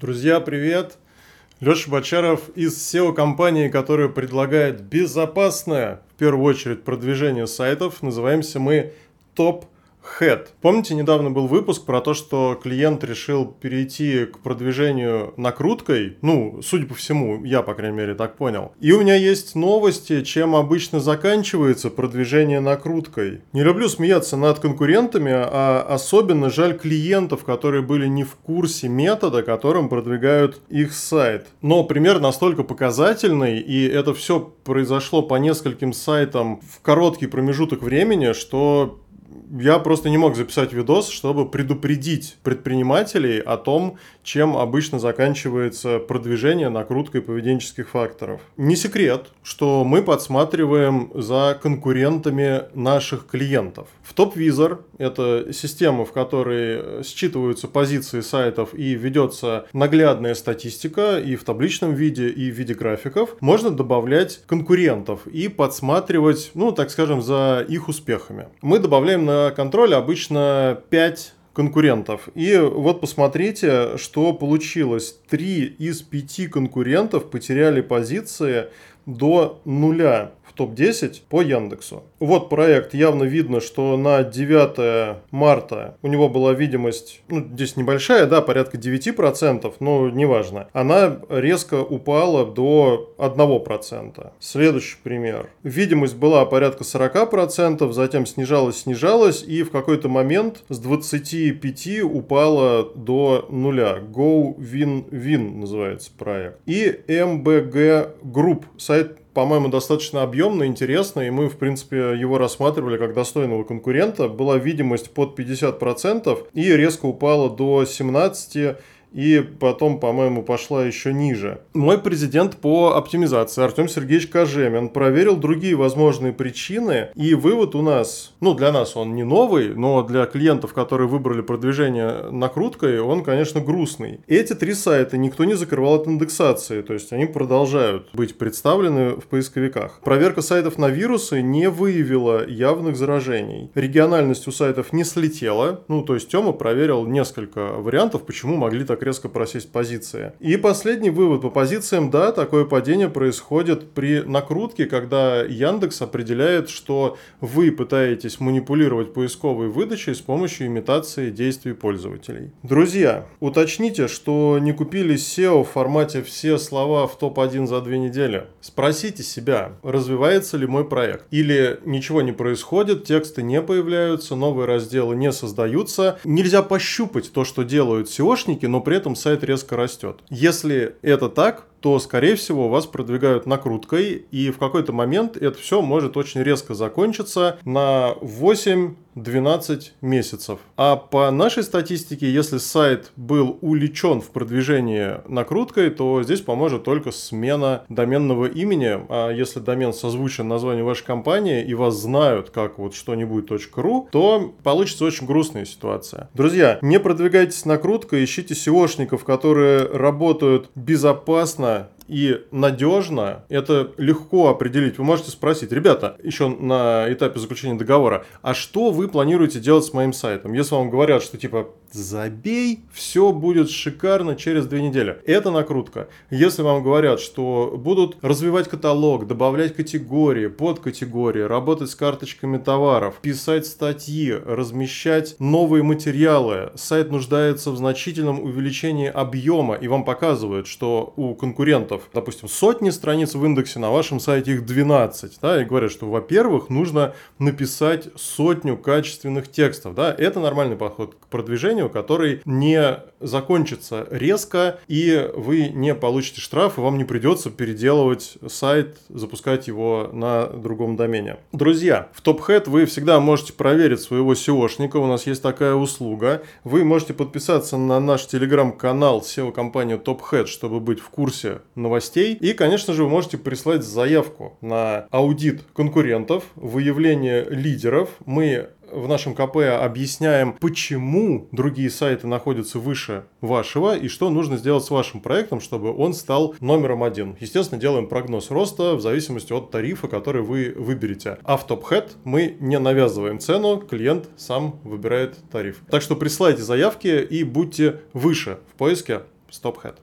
Друзья, привет! Леша Бочаров из SEO-компании, которая предлагает безопасное, в первую очередь, продвижение сайтов. Называемся мы Top Head. Помните, недавно был выпуск про то, что клиент решил перейти к продвижению накруткой? Ну, судя по всему, я, по крайней мере, так понял. И у меня есть новости, чем обычно заканчивается продвижение накруткой. Не люблю смеяться над конкурентами, а особенно жаль клиентов, которые были не в курсе метода, которым продвигают их сайт. Но пример настолько показательный, и это все произошло по нескольким сайтам в короткий промежуток времени, что я просто не мог записать видос, чтобы предупредить предпринимателей о том, чем обычно заканчивается продвижение накруткой поведенческих факторов. Не секрет, что мы подсматриваем за конкурентами наших клиентов. В TopVisor – это система, в которой считываются позиции сайтов и ведется наглядная статистика и в табличном виде, и в виде графиков. Можно добавлять конкурентов и подсматривать, ну, так скажем, за их успехами. Мы добавляем на контроля обычно 5 конкурентов. И вот посмотрите, что получилось. Три из пяти конкурентов потеряли позиции до нуля топ-10 по Яндексу. Вот проект, явно видно, что на 9 марта у него была видимость, ну, здесь небольшая, да, порядка 9%, но неважно. Она резко упала до 1%. Следующий пример. Видимость была порядка 40%, затем снижалась, снижалась, и в какой-то момент с 25 упала до нуля. Go Win Win называется проект. И MBG Group, сайт по-моему, достаточно объемно, интересно, и мы, в принципе, его рассматривали как достойного конкурента. Была видимость под 50% и резко упала до 17% и потом, по-моему, пошла еще ниже. Мой президент по оптимизации Артем Сергеевич Кожемин проверил другие возможные причины, и вывод у нас, ну, для нас он не новый, но для клиентов, которые выбрали продвижение накруткой, он, конечно, грустный. Эти три сайта никто не закрывал от индексации, то есть они продолжают быть представлены в поисковиках. Проверка сайтов на вирусы не выявила явных заражений. Региональность у сайтов не слетела, ну, то есть Тёма проверил несколько вариантов, почему могли так так резко просесть позиции. И последний вывод по позициям, да, такое падение происходит при накрутке, когда Яндекс определяет, что вы пытаетесь манипулировать поисковой выдачей с помощью имитации действий пользователей. Друзья, уточните, что не купили SEO в формате все слова в топ-1 за две недели. Спросите себя, развивается ли мой проект. Или ничего не происходит, тексты не появляются, новые разделы не создаются. Нельзя пощупать то, что делают SEOшники, но при этом сайт резко растет. Если это так, то, скорее всего, вас продвигают накруткой, и в какой-то момент это все может очень резко закончиться на 8-12 месяцев. А по нашей статистике, если сайт был увлечен в продвижении накруткой, то здесь поможет только смена доменного имени. А если домен созвучен названию вашей компании и вас знают как вот что-нибудь.ру, то получится очень грустная ситуация. Друзья, не продвигайтесь накруткой, ищите SEOшников, которые работают безопасно и надежно, это легко определить. Вы можете спросить, ребята, еще на этапе заключения договора, а что вы планируете делать с моим сайтом? Если вам говорят, что типа забей, все будет шикарно через две недели. Это накрутка. Если вам говорят, что будут развивать каталог, добавлять категории, подкатегории, работать с карточками товаров, писать статьи, размещать новые материалы, сайт нуждается в значительном увеличении объема, и вам показывают, что у конкурентов, допустим, сотни страниц в индексе, на вашем сайте их 12, да, и говорят, что, во-первых, нужно написать сотню качественных текстов, да, это нормальный подход к продвижению, который не закончится резко, и вы не получите штраф, и вам не придется переделывать сайт, запускать его на другом домене. Друзья, в TopHead вы всегда можете проверить своего SEOшника, у нас есть такая услуга. Вы можете подписаться на наш телеграм-канал SEO-компании TopHead, чтобы быть в курсе новостей. И, конечно же, вы можете прислать заявку на аудит конкурентов, выявление лидеров. Мы в нашем КП объясняем, почему другие сайты находятся выше вашего и что нужно сделать с вашим проектом, чтобы он стал номером один. Естественно, делаем прогноз роста в зависимости от тарифа, который вы выберете. А в TopHead мы не навязываем цену, клиент сам выбирает тариф. Так что присылайте заявки и будьте выше в поиске Stop Head.